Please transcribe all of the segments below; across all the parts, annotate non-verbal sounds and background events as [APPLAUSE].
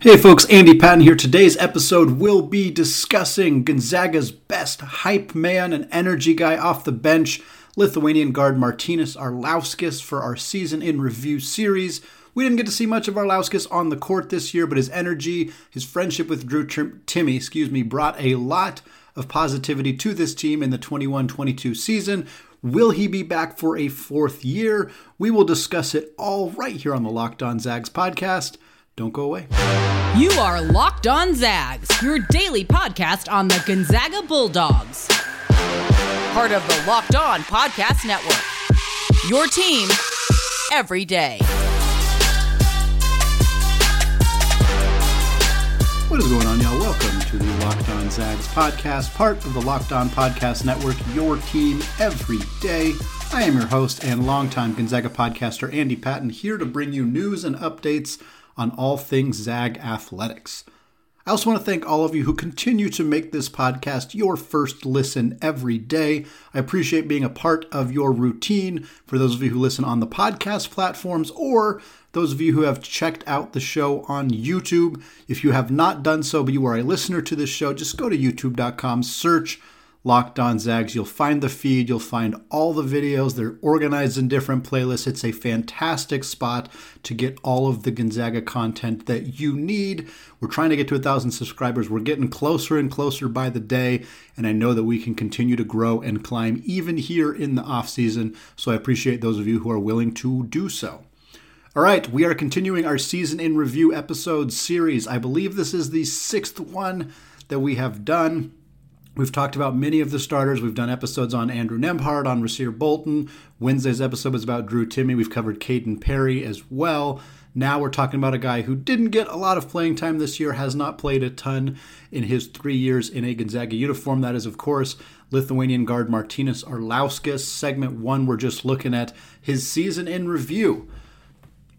Hey folks, Andy Patton here. Today's episode will be discussing Gonzaga's best hype man and energy guy off the bench, Lithuanian guard Martynas Arlauskas, for our season in review series. We didn't get to see much of Arlauskas on the court this year, but his energy, his friendship with Drew Timme, excuse me, brought a lot of positivity to this team in the 21-22 season. Will he be back for a fourth year? We will discuss it all right here on the Locked On Zags podcast. Don't go away. You are Locked On Zags, your daily podcast on the Gonzaga Bulldogs. Part of the Locked On Podcast Network. Your team every day. What is going on, y'all? Welcome to the Locked On Zags podcast, part of the Locked On Podcast Network, your team every day. I am your host and longtime Gonzaga podcaster, Andy Patton, here to bring you news and updates on all things Zag athletics. I also want to thank all of you who continue to make this podcast your first listen every day. I appreciate being a part of your routine for those of you who listen on the podcast platforms or those of you who have checked out the show on YouTube. If you have not done so, but you are a listener to this show, just go to youtube.com, search Locked On Zags. You'll find the feed, you'll find all the videos. They're organized in different playlists. It's a fantastic spot to get all of the Gonzaga content that you need. We're trying to get to a thousand subscribers. We're getting closer and closer by the day, and I know that we can continue to grow and climb even here in the off season. So I appreciate those of you who are willing to do so. All right, we are continuing our season in review episode series. I believe this is the sixth one that we have done. We've talked about many of the starters. We've done episodes on Andrew Nembhard, on Rasir Bolton. Wednesday's episode was about Drew Timme. We've covered Caden Perry as well. Now we're talking about a guy who didn't get a lot of playing time this year, has not played a ton in his three years in a Gonzaga uniform. That is, of course, Lithuanian guard Martynas Arlauskas. Segment one, we're just looking at his season in review.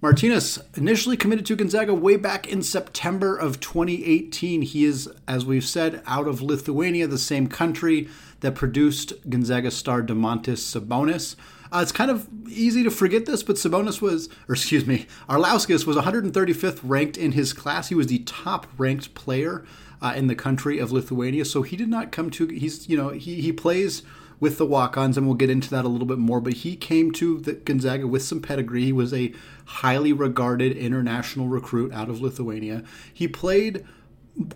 Martynas initially committed to Gonzaga way back in September of 2018. He is, as we've said, out of Lithuania, the same country that produced Gonzaga star Domantas Sabonis. Uh, it's kind of easy to forget this, but Sabonis was, or excuse me, Arlauskas was 135th ranked in his class. He was the top ranked player uh, in the country of Lithuania. So he did not come to, he's, you know, he, he plays with the walk-ons, and we'll get into that a little bit more. But he came to the Gonzaga with some pedigree. He was a highly regarded international recruit out of Lithuania. He played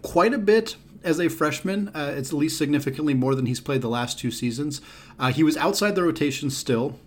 quite a bit as a freshman. Uh, it's at least significantly more than he's played the last two seasons. Uh, he was outside the rotation still.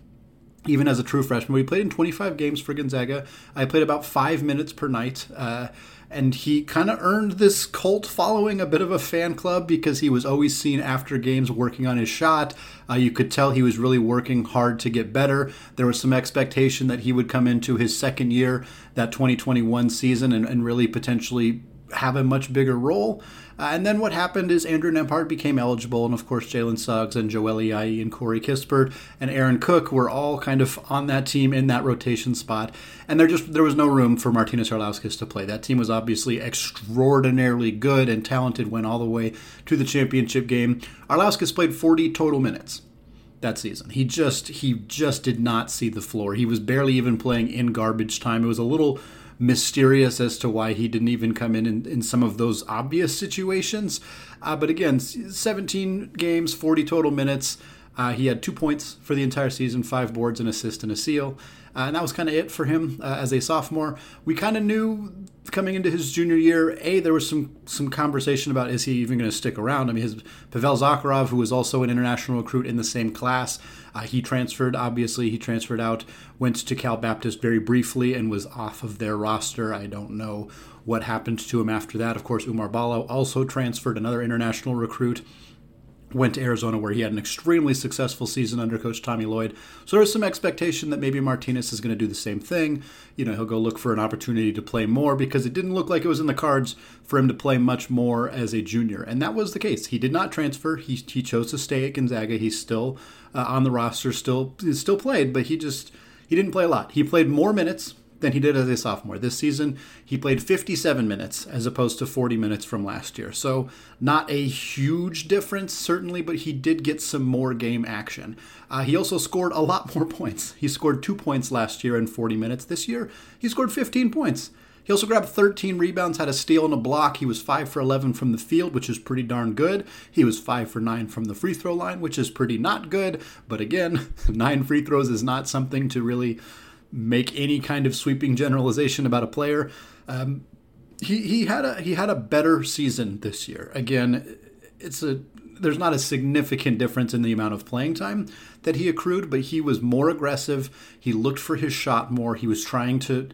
Even as a true freshman, we played in 25 games for Gonzaga. I played about five minutes per night. Uh, and he kind of earned this cult following, a bit of a fan club, because he was always seen after games working on his shot. Uh, you could tell he was really working hard to get better. There was some expectation that he would come into his second year, that 2021 season, and, and really potentially have a much bigger role. Uh, and then what happened is Andrew Nembhard became eligible, and of course Jalen Suggs and Joel Ayayi and Corey Kispert and Aaron Cook were all kind of on that team in that rotation spot. And there just there was no room for Martynas Arlauskas to play. That team was obviously extraordinarily good and talented, went all the way to the championship game. Arlauskas played 40 total minutes that season. He just he just did not see the floor. He was barely even playing in garbage time. It was a little mysterious as to why he didn't even come in in, in some of those obvious situations. Uh, but again, 17 games, 40 total minutes. Uh, he had two points for the entire season, five boards, an assist, and a seal. Uh, and that was kind of it for him uh, as a sophomore. We kind of knew coming into his junior year, a there was some some conversation about is he even going to stick around. I mean, his Pavel Zakharov, who was also an international recruit in the same class, uh, he transferred. Obviously, he transferred out, went to Cal Baptist very briefly, and was off of their roster. I don't know what happened to him after that. Of course, Oumar Ballo also transferred, another international recruit went to Arizona where he had an extremely successful season under coach Tommy Lloyd. So there's some expectation that maybe Martinez is going to do the same thing. You know, he'll go look for an opportunity to play more because it didn't look like it was in the cards for him to play much more as a junior. And that was the case. He did not transfer. He, he chose to stay at Gonzaga. He's still uh, on the roster, still still played, but he just he didn't play a lot. He played more minutes than he did as a sophomore. This season, he played 57 minutes as opposed to 40 minutes from last year. So, not a huge difference, certainly, but he did get some more game action. Uh, he also scored a lot more [LAUGHS] points. He scored two points last year in 40 minutes. This year, he scored 15 points. He also grabbed 13 rebounds, had a steal and a block. He was 5 for 11 from the field, which is pretty darn good. He was 5 for 9 from the free throw line, which is pretty not good. But again, [LAUGHS] 9 free throws is not something to really make any kind of sweeping generalization about a player. Um, he, he had a he had a better season this year. Again, it's a there's not a significant difference in the amount of playing time that he accrued, but he was more aggressive. He looked for his shot more. He was trying to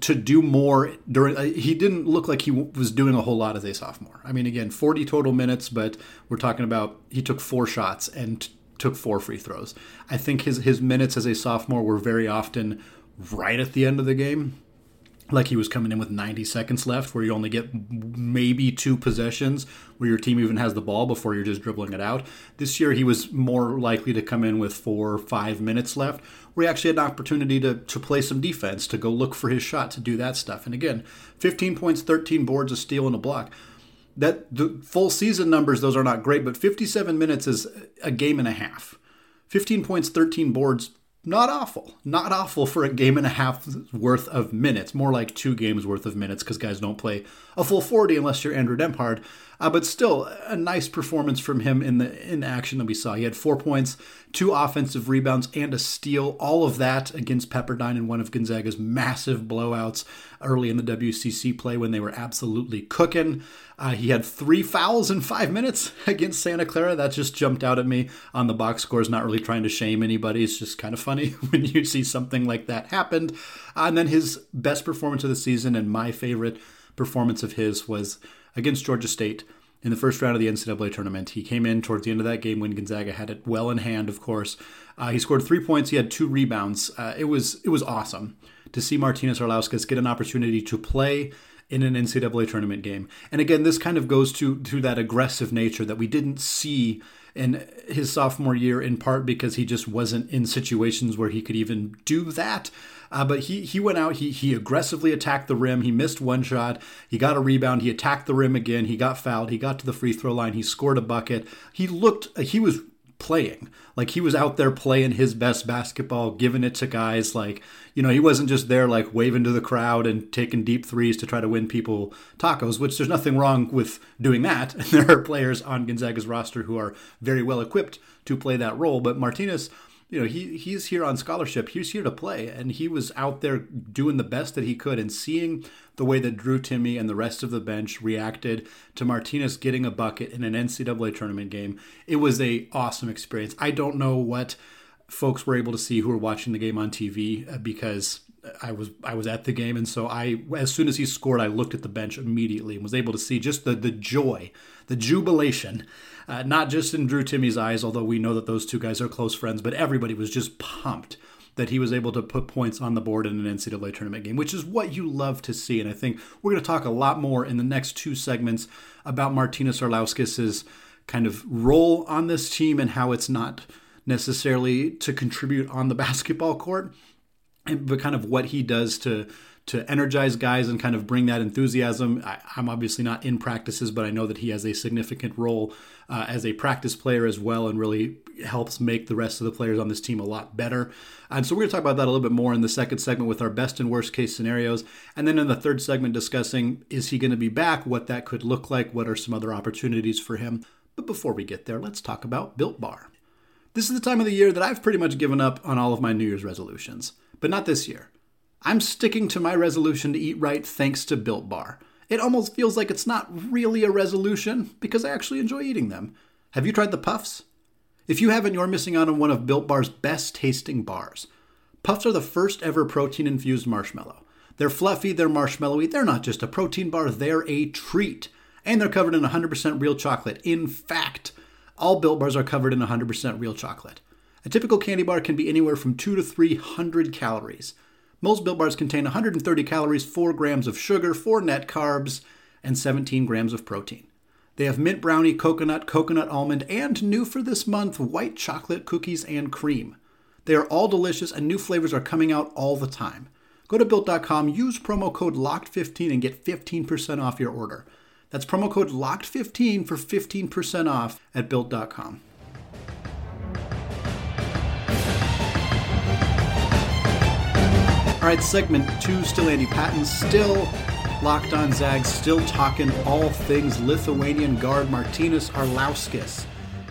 to do more during. Uh, he didn't look like he was doing a whole lot as a sophomore. I mean, again, 40 total minutes, but we're talking about he took four shots and took four free throws. I think his his minutes as a sophomore were very often right at the end of the game. Like he was coming in with 90 seconds left where you only get maybe two possessions where your team even has the ball before you're just dribbling it out. This year he was more likely to come in with four or five minutes left where he actually had an opportunity to, to play some defense to go look for his shot to do that stuff. And again 15 points 13 boards a steal and a block that the full season numbers those are not great but 57 minutes is a game and a half 15 points 13 boards not awful. Not awful for a game and a half worth of minutes. More like two games worth of minutes because guys don't play a full 40 unless you're Andrew Nembhard. Uh, but still, a nice performance from him in the in action that we saw. He had four points, two offensive rebounds, and a steal. All of that against Pepperdine in one of Gonzaga's massive blowouts early in the WCC play when they were absolutely cooking. Uh, he had three fouls in five minutes [LAUGHS] against Santa Clara. That just jumped out at me on the box scores. Not really trying to shame anybody. It's just kind of funny [LAUGHS] when you see something like that happened. Uh, and then his best performance of the season and my favorite performance of his was against Georgia State in the first round of the NCAA tournament. He came in towards the end of that game when Gonzaga had it well in hand, of course. Uh, he scored three points. He had two rebounds. Uh, it was it was awesome to see Martynas Arlauskas get an opportunity to play in an NCAA tournament game. And again, this kind of goes to to that aggressive nature that we didn't see in his sophomore year, in part because he just wasn't in situations where he could even do that. Uh, but he he went out. He he aggressively attacked the rim. He missed one shot. He got a rebound. He attacked the rim again. He got fouled. He got to the free throw line. He scored a bucket. He looked. He was playing. Like he was out there playing his best basketball giving it to guys like you know he wasn't just there like waving to the crowd and taking deep threes to try to win people tacos which there's nothing wrong with doing that. And [LAUGHS] there are players on gonzaga's roster who are very well equipped to play that role but martynas you know, he he's here on scholarship. He's here to play, and he was out there doing the best that he could. And seeing the way that Drew Timme and the rest of the bench reacted to Martinez getting a bucket in an NCAA tournament game, it was a awesome experience. I don't know what folks were able to see who were watching the game on TV uh, because I was I was at the game, and so I as soon as he scored, I looked at the bench immediately and was able to see just the the joy, the jubilation uh, not just in Drew Timme's eyes, although we know that those two guys are close friends, but everybody was just pumped that he was able to put points on the board in an NCAA tournament game, which is what you love to see. And I think we're going to talk a lot more in the next two segments about Martynas Arlauskas's kind of role on this team and how it's not necessarily to contribute on the [LAUGHS] basketball court, but kind of what he does to to energize guys and kind of bring that enthusiasm. I, am obviously not in practices, but I know that he has a significant role uh, as a practice player as well and really helps make the rest of the players on this team a lot better. And so we're going to talk about that a little bit more in the second segment with our best and worst case scenarios. And then in the third segment, discussing is he going to be back, what that could look like, what are some other opportunities for him. But before we get there, let's talk about Built Bar. This is the time of the year that I've pretty much given up on all of my New Year's resolutions, but not this year. I'm sticking to my resolution to eat right thanks to Built Bar. It almost feels like it's not really a resolution because I actually enjoy eating them. Have you tried the puffs? If you haven't, you're missing out on one of Built Bar's best tasting bars. Puffs are the first ever protein infused marshmallow. They're fluffy, they're marshmallowy, they're not just a protein bar, they're a treat. And they're covered in 100% real chocolate. In fact, all Built Bars are covered in 100% real chocolate. A typical candy bar can be anywhere from 2 to 300 calories. Most Built Bars contain 130 calories, 4 grams of sugar, 4 net carbs, and 17 grams of protein. They have mint brownie, coconut, coconut almond, and new for this month, white chocolate cookies and cream. They are all delicious and new flavors are coming out all the time. Go to built.com, use promo code LOCKED15 and get 15% off your order. That's promo code LOCKED15 for 15% off at built.com. All right, segment two, still Andy Patton, still locked on Zags, still talking all things Lithuanian guard Martynas Arlauskas.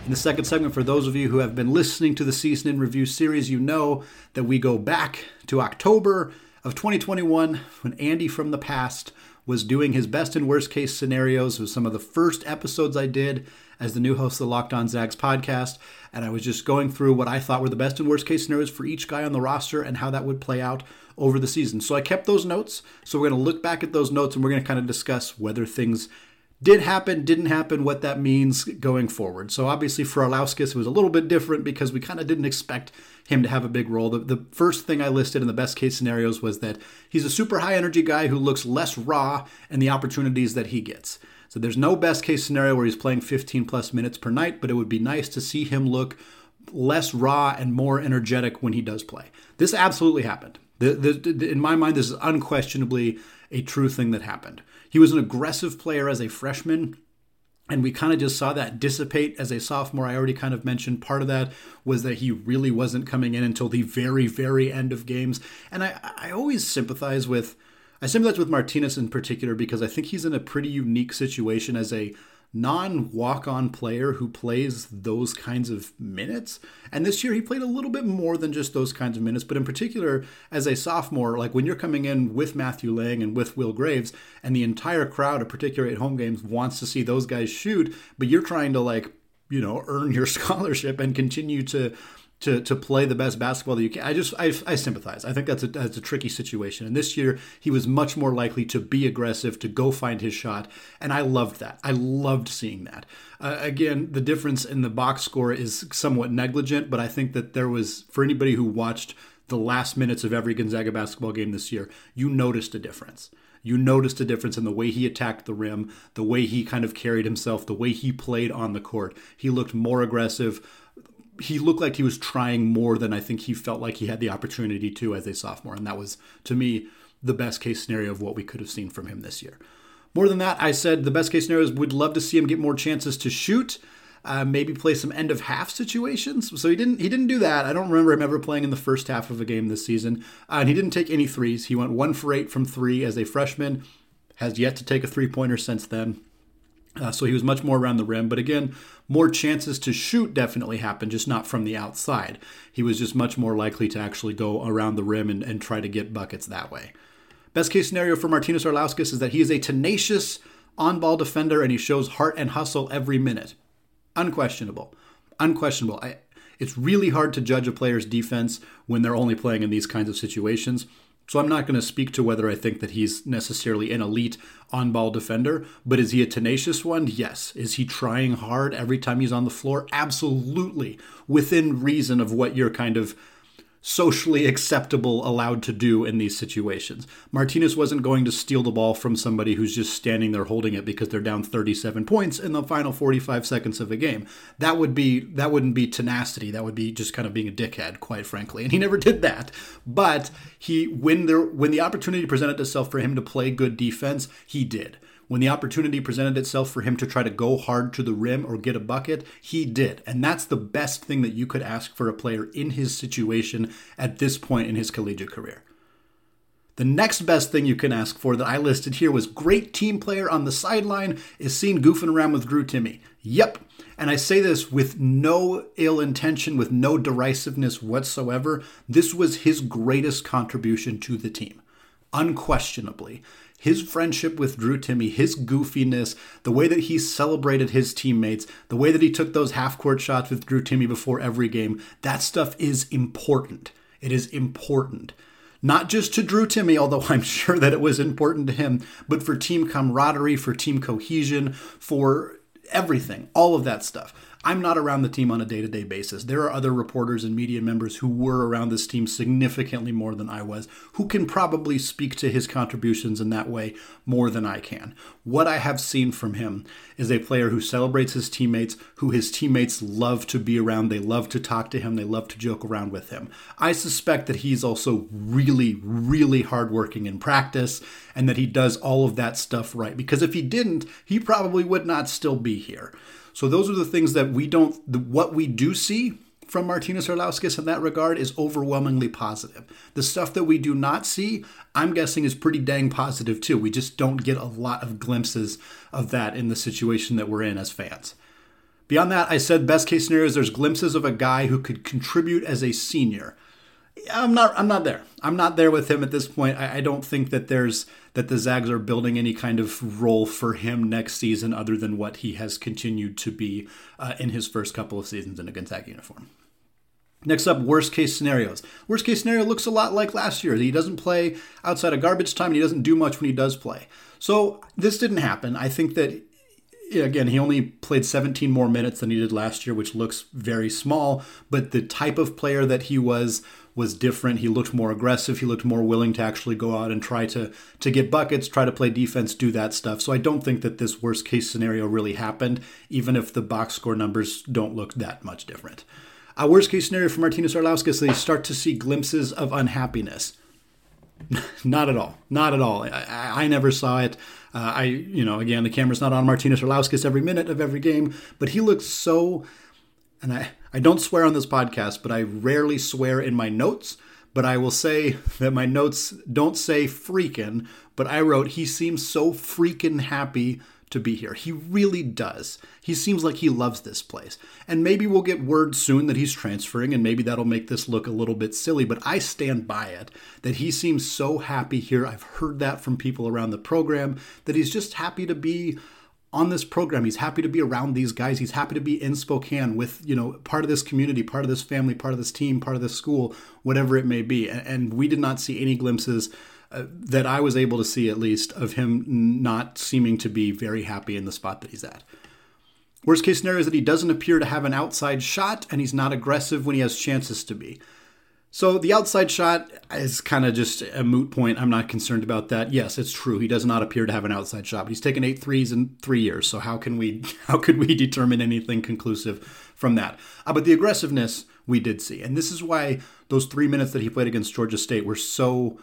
In the second segment, for those of you who have been listening to the Season in Review series, you know that we go back to October of 2021 when Andy from the past was doing his best and worst case scenarios with some of the first episodes I did as the new host of the Locked On Zags podcast. And I was just going through what I thought were the best and worst case scenarios for each guy on the roster and how that would play out over the season. So I kept those notes. So we're going to look back at those notes and we're going to kind of discuss whether things did happen, didn't happen, what that means going forward. So obviously for Arlauskas, it was a little bit different because we kind of didn't expect him to have a big role. The, the first thing I listed in the best case scenarios was that he's a super high energy guy who looks less raw in the opportunities that he gets. So there's no best case scenario where he's playing 15 plus minutes per night, but it would be nice to see him look less raw and more energetic when he does play. This absolutely happened. The, the, in my mind, this is unquestionably a true thing that happened. He was an aggressive player as a freshman. And we kind of just saw that dissipate as a sophomore. I already kind of mentioned part of that was that he really wasn't coming in until the very, very end of games. And I, I always sympathize with, I sympathize with Martinez in particular because I think he's in a pretty unique situation as a non walk on player who plays those kinds of minutes. And this year he played a little bit more than just those kinds of minutes, but in particular as a sophomore, like when you're coming in with Matthew Lang and with Will Graves, and the entire crowd, particularly at home games, wants to see those guys shoot, but you're trying to like, you know, earn your [LAUGHS] scholarship and continue to to to play the best basketball that you can. I just I, I sympathize. I think that's a that's a tricky situation. And this year he was much more likely to be aggressive, to go find his shot, and I loved that. I loved seeing that. Uh, again, the difference in the box score is somewhat negligent, but I think that there was for anybody who watched the last minutes of every Gonzaga basketball game this year, you noticed a difference. You noticed a difference in the way he attacked the rim, the way he kind of carried himself, the way he played on the court. He looked more aggressive he looked like he was trying more than I think he felt like he had the opportunity to as a sophomore. And that was, to me, the best case scenario of what we could have seen from him this year. More than that, I said the best case scenario is we'd love to see him get more chances to shoot. Uh, maybe play some end of half situations. So he didn't he didn't do that. I don't remember him ever playing in the first half of a game this season. Uh, and he didn't take any threes. He went one for eight from three as a freshman. Has yet to take a three pointer since then. Uh, so he was much more around the rim. But again, more chances to shoot definitely happened, just not from the outside. He was just much more likely to actually go around the rim and, and try to get buckets that way. Best case scenario for Martynas Arlauskas is that he is a tenacious on ball defender and he shows heart and hustle every minute. Unquestionable. Unquestionable. I, it's really hard to judge a player's defense when they're only playing in these kinds of situations. So I'm not going to speak to whether I think that he's necessarily an elite on ball defender, but is he a tenacious one? Yes. Is he trying hard every time he's on the floor? Absolutely. Within reason of what you're kind of socially acceptable allowed to do in these situations. Martinez wasn't going to steal the ball from somebody who's just standing there holding it because they're down 37 points in the final 45 seconds of a game. That would be that wouldn't be tenacity. That would be just kind of being a dickhead, quite frankly. And he never did that. But he when there when the opportunity presented itself for him to play good defense, he did. When the opportunity presented itself for him to try to go hard to the rim or get a bucket, he did. And that's the best thing that you could ask for a player in his situation at this point in his collegiate career. The next best thing you can ask for that I listed here was great team player on the sideline is seen goofing around with Drew Timme. Yep. And I say this with no ill intention, with no derisiveness whatsoever. This was his greatest contribution to the team. Unquestionably his friendship with Drew Timme, his goofiness, the way that he celebrated his teammates, the way that he took those half court shots with Drew Timme before every game, that stuff is important. It is important. Not just to Drew Timme, although [LAUGHS] I'm sure that it was important to him, but for team camaraderie, for team cohesion, for everything, all of that stuff. I'm not around the team on a day to day basis. There are other reporters and media members who were around this team significantly more than I was, who can probably speak to his contributions in that way more than I can. What I have seen from him is a player who celebrates his teammates, who his teammates love to be around. They love to talk to him, they love to joke around with him. I suspect that he's also really, really hardworking in practice and that he does all of that stuff right. Because if he didn't, he probably would not still be here. So those are the things that we don't, the, what we do see from Martinez Arlauskas in that regard is overwhelmingly positive. The stuff that we do not see, I'm guessing, is pretty dang positive too. We just don't get a lot of glimpses of that in the situation that we're in as fans. Beyond that, I said best case scenario is there's glimpses of a guy who could contribute as a senior. I'm not. I'm not there. I'm not there with him at this point. I, I, don't think that there's that the Zags are building any kind of role for him next season, other than what he has continued to be uh, in his first couple of seasons in a Gonzaga uniform. Next up, worst case scenarios. Worst case scenario looks a lot like last year. He doesn't play outside of garbage time, and he doesn't do much when he does play. So this didn't happen. I think that again, he only played 17 more minutes than he did last year, which looks very small. But the type of player that he was was different. He looked more aggressive. He looked more willing to actually go out and try to to get buckets, try to play defense, do that stuff. So I don't think that this worst case scenario really happened, even if the box score numbers don't look that much different. A worst case scenario for Martinez Arlauskas, they start to see glimpses of unhappiness. [LAUGHS] not at all. Not at all. I, I never saw it. Uh, I, you know, again, the camera's not on Martinez Arlauskas every minute of every game, but he looks so, and I, I don't swear on this podcast, but I rarely swear in my notes. But I will say [LAUGHS] that my notes don't say freaking, but I wrote, he seems so freaking happy to be here. He really does. He seems like he loves this place. And maybe we'll get word soon that he's transferring, and maybe that'll make this look a little bit silly, but I stand by it that he seems so happy here. I've heard that from people around the program, that he's just happy to be on this program. He's happy to be around these guys. He's happy to be in Spokane with, you know, part of this community, part of this family, part of this team, part of this school, whatever it may be. And we did not see any glimpses uh, that I was able to see at least of him not seeming to be very happy in the spot that he's at. Worst case scenario is that he doesn't appear to have an outside shot and he's not aggressive when he has chances to be. So the outside shot is kind of just a moot point. I'm not concerned about that. Yes, it's true. He does not appear to have an outside shot, but he's taken eight threes in three years. So how can we [LAUGHS] how could we determine anything conclusive from that? Uh, but the aggressiveness we did see, and this is why those three minutes that he played against Georgia State were so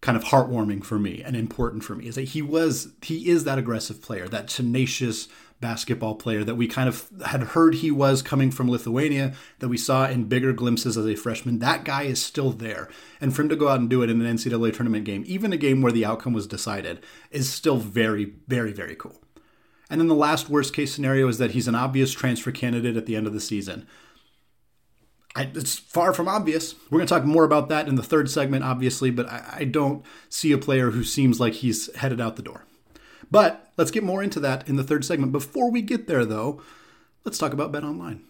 kind of heartwarming for me and important for me is that he was he is that aggressive player, that tenacious basketball player that we kind of had heard he was coming from Lithuania, that we saw in bigger glimpses as a freshman. That guy is still there. And for him to go out and do it in an NCAA tournament game, even a game where the outcome was decided, is still very, very, very cool. And then the last worst case scenario is that he's an obvious transfer candidate at the end of the season. I, it's far from obvious. We're going to talk more about that in the third segment, obviously, but I, I don't see a player who seems like he's headed out the door. But let's get more into that in the third segment. Before we get there, though, let's talk about Bet Online.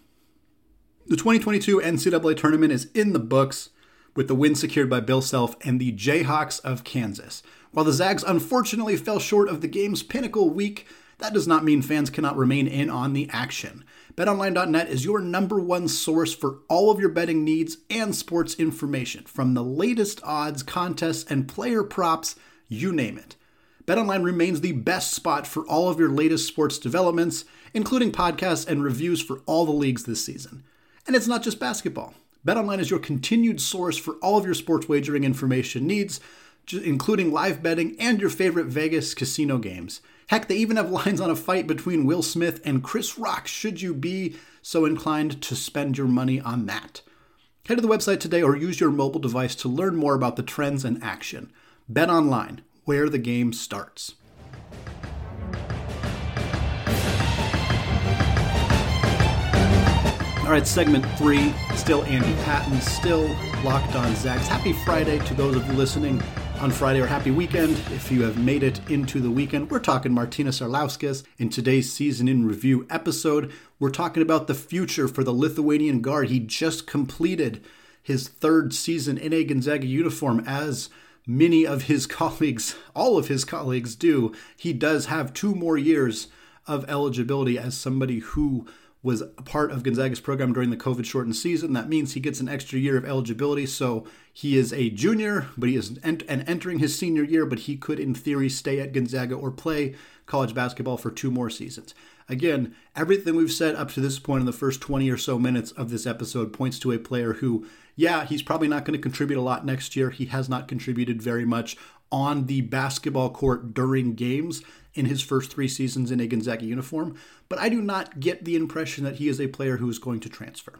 The 2022 NCAA tournament is in the books with the win secured by Bill Self and the Jayhawks of Kansas. While the Zags unfortunately fell short of the game's pinnacle week, that does not mean fans cannot remain in on the action. BetOnline.net is your number one source for all of your betting needs and sports information, from the latest odds, contests, and player props, you name it. BetOnline remains the best spot for all of your latest sports developments, including podcasts and reviews for all the leagues this season. And it's not just basketball. BetOnline is your continued source for all of your sports wagering information needs, including live betting and your favorite Vegas casino games. Heck, they even have [LAUGHS] lines on a fight between Will Smith and Chris Rock, should you be so inclined to spend your money on that. Head to the website today or use your mobile device to learn more about the trends and action. Bet online, where the game starts. All right, segment three. Still Andy Patton, still locked on Zags. Happy Friday to those of you listening on Friday, or happy weekend if you have made it into the weekend. We're talking Martinez Arlauskas in today's season in review episode. We're talking about the future for the Lithuanian guard. He just completed his third season in a Gonzaga uniform as many of his colleagues, all of his colleagues do. He does have two more years of eligibility as somebody who was a part of Gonzaga's program during the COVID shortened season. That means he gets an extra year of eligibility. So he is a junior, but he is ent- and entering his senior year, but he could, in theory, stay at Gonzaga or play college basketball for two more seasons. Again, everything we've said up to this point in the first 20 or so minutes of this episode points to a player who, yeah, he's probably not going to contribute a lot next year. He has not contributed very much on the basketball court during games in his first three seasons in a Gonzaga uniform, but I do not get the impression that he is a player who is going to transfer.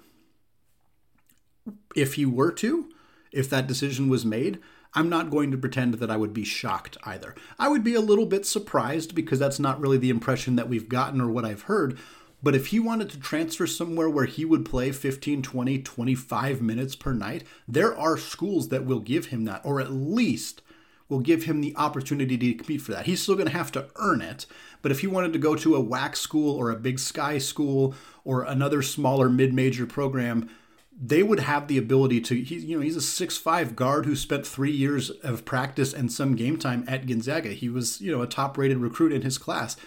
if he were to, if that decision was made, I'm not going to pretend that I would be shocked either. I would be a little bit surprised because that's not really the impression that we've gotten or what I've heard. But if he wanted to transfer somewhere where he would play 15, 20, 25 minutes per night, there are schools that will give him that, or at least will give him the opportunity to compete for that. He's still going to have to earn it. But if he wanted to go to a WAC school or a Big Sky school or another smaller mid major program, they would have the ability to he, you know he's a six five guard who spent three years of practice and some game time at Gonzaga. He was you know a top rated recruit in his class.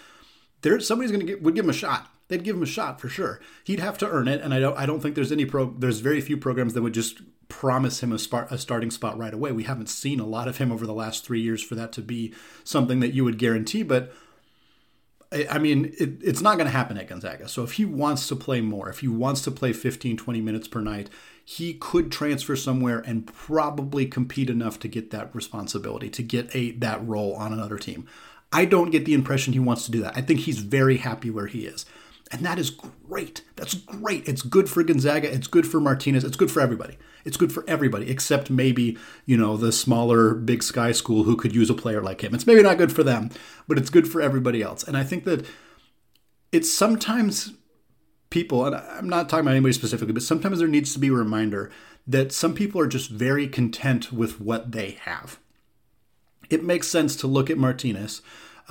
There somebody's to would give him a shot. They'd give him a shot for sure. He'd have to earn it, and I don't I don't think there's any pro there's very few programs that would just promise him a, spot, a starting spot right away. We haven't seen a lot of him over the last three years for that to be something that you would guarantee, but I mean, it, it's not going to happen at Gonzaga. So if he wants to play more, if he wants to play 15, 20 minutes per night, he could transfer somewhere and probably compete enough to get that responsibility, to get a that role on another team. I don't get the impression he wants to do that. I think he's very happy where he is. And that is great. That's great. It's good for Gonzaga. It's good for Martinez. It's good for everybody. It's good for everybody, except maybe, you know, the smaller Big Sky school who could use a player like him. It's maybe not good for them, but it's good for everybody else. And I think that it's sometimes people, and I'm not talking about anybody specifically, but sometimes there needs to be a reminder that some people are just very content with what they have. It makes sense to look at Martinez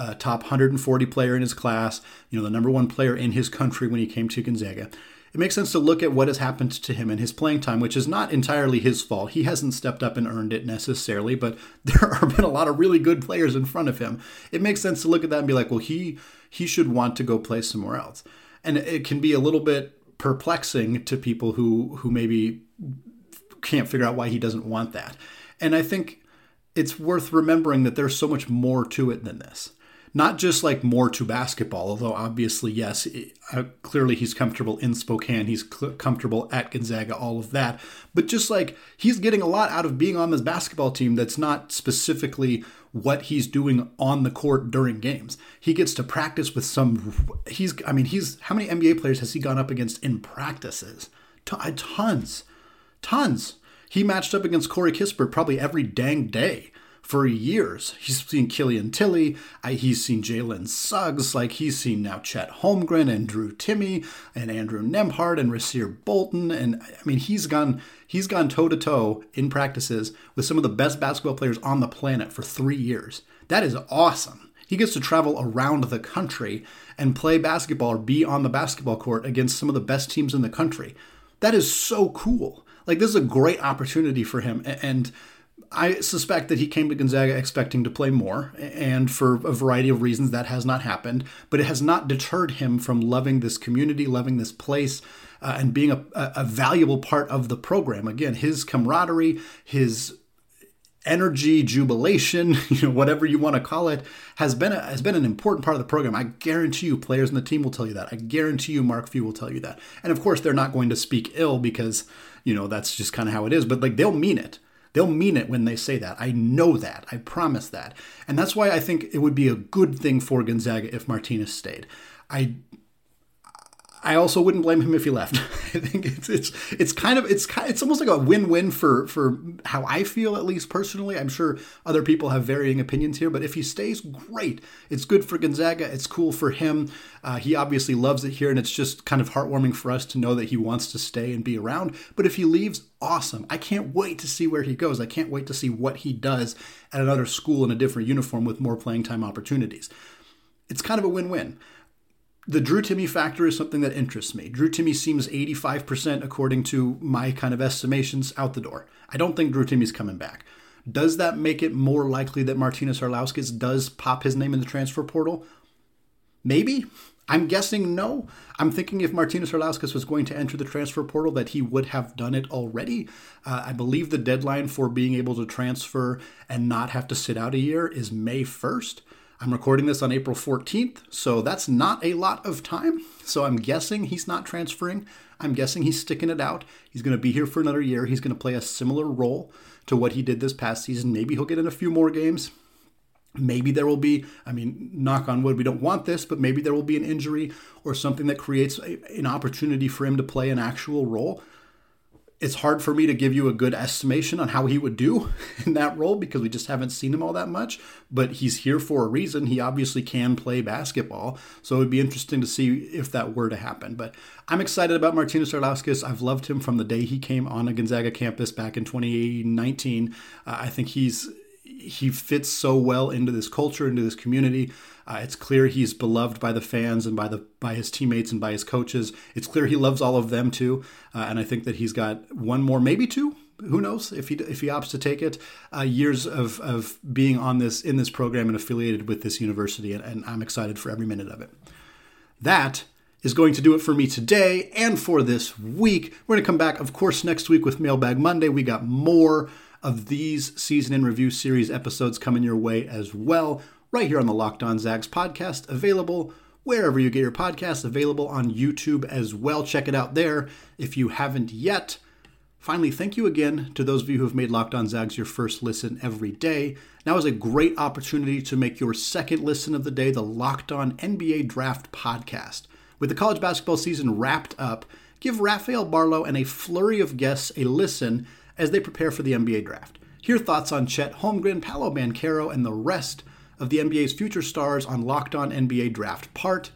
uh, top 140 player in his class, you know, the number one player in his country when he came to Gonzaga. It makes sense to look at what has happened to him in his playing time, which is not entirely his fault. He hasn't stepped up and earned it necessarily, but [LAUGHS] there have been a lot of really good players in front of him. It makes sense to look at that and be like, well, he he should want to go play somewhere else. And it can be a little bit perplexing to people who who maybe can't figure out why he doesn't want that. And I think it's worth remembering that there's so much more to it than this not just like more to basketball, although obviously, yes, uh, clearly he's comfortable in Spokane, he's cl- comfortable at Gonzaga, all of that, but just like he's getting a lot out of being on this basketball team that's not specifically what he's doing on the court during games. He gets to practice with some, he's, I mean, he's, how many NBA players has he gone up against in practices? T- tons, tons. He matched up against Corey Kispert probably every dang day for years. He's seen Killian Tillie, he's seen Jalen Suggs, like he's seen now Chet Holmgren and Drew Timmy and Andrew Nembhard and Rasir Bolton, and I mean he's gone he's gone toe to toe in practices with some of the best basketball players on the planet for three years. That is awesome. He gets to travel around the country and play basketball or be on the basketball court against some of the best teams in the country. That is so cool. Like this is a great opportunity for him, and I suspect that he came to Gonzaga expecting to play more, and for a variety of reasons that has not happened. But it has not deterred him from loving this community, loving this place, uh, and being a, a valuable part of the program. Again, his camaraderie, his energy, jubilation, [LAUGHS] you know, whatever you want to call it, has been a, has been an important part of the program. I guarantee you, players in the team will tell you that. I guarantee you, Mark Few will tell you that. And of course, they're not going to speak ill because you know that's just kind of how it is. But like they'll mean it. They'll mean it when they say that. I know that. I promise that. And that's why I think it would be a good thing for Gonzaga if Martinez stayed. I I also wouldn't blame him if he left. [LAUGHS] I think it's it's it's kind of it's it's almost like a win-win for for how I feel at least personally. I'm sure other people have varying opinions here, but if he stays, great. It's good for Gonzaga. It's cool for him. Uh, he obviously loves it here, and it's just kind of heartwarming for us to know that he wants to stay and be around. But if he leaves, awesome. I can't wait to see where he goes. I can't wait to see what he does at another school in a different uniform with more playing time opportunities. It's kind of a win-win the Drew Timme factor is something that interests me. Drew Timme seems 85%, according to my kind of estimations, out the door. I don't think Drew Timme's coming back. Does that make it more likely that Martinez Arlauskas does pop his name in the transfer portal? Maybe. I'm guessing no. I'm thinking if Martinez Arlauskas was going to enter the transfer portal, that he would have done it already. Uh, I believe the deadline for being able to transfer and not have to sit out a year is May 1st. I'm recording this on April 14th, so that's not a lot of time. So I'm guessing he's not transferring. I'm guessing he's sticking it out. He's going to be here for another year. He's going to play a similar role to what he did this past season. Maybe he'll get in a few more games. Maybe there will be, I mean, knock on wood, we don't want this, but maybe there will be an injury or something that creates a, an opportunity for him to play an actual role it's hard for me to give you a good estimation on how he would do [LAUGHS] in that role because we just haven't seen him all that much. But he's here for a reason. He obviously can play basketball. So it would be interesting to see if that were to happen. But I'm excited about Martinez Arlauskas. I've loved him from the day he came on a Gonzaga campus back in 2019. Uh, I think he's he fits so well into this culture, into this community. Uh, it's clear he's beloved by the fans and by the by his teammates and by his coaches. It's clear he loves all of them too, uh, and I think that he's got one more, maybe two. Who knows if he if he opts to take it? Uh, years of of being on this in this program and affiliated with this university, and, and I'm excited for every minute of it. That is going to do it for me today and for this week. We're going to come back, of course, next week with Mailbag Monday. We got more of these season in review series episodes coming your way as well, right here on the Locked On Zags podcast, available wherever you get your podcasts, available on YouTube as well. Check it out there if you haven't yet. Finally, thank you again to those of you who have made Locked On Zags your first listen every day. Now is a great opportunity to make your second listen of the day the Locked On NBA Draft Podcast. With the college basketball season wrapped up, give Rafael Barlowe and a flurry of guests a listen as they prepare for the NBA draft. Hear thoughts on Chet Holmgren, Paolo Banchero, and the rest of the NBA's future stars on Locked On NBA Draft, part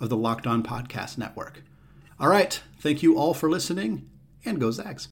of the Locked On Podcast Network. All right, thank you all for listening, and go Zags.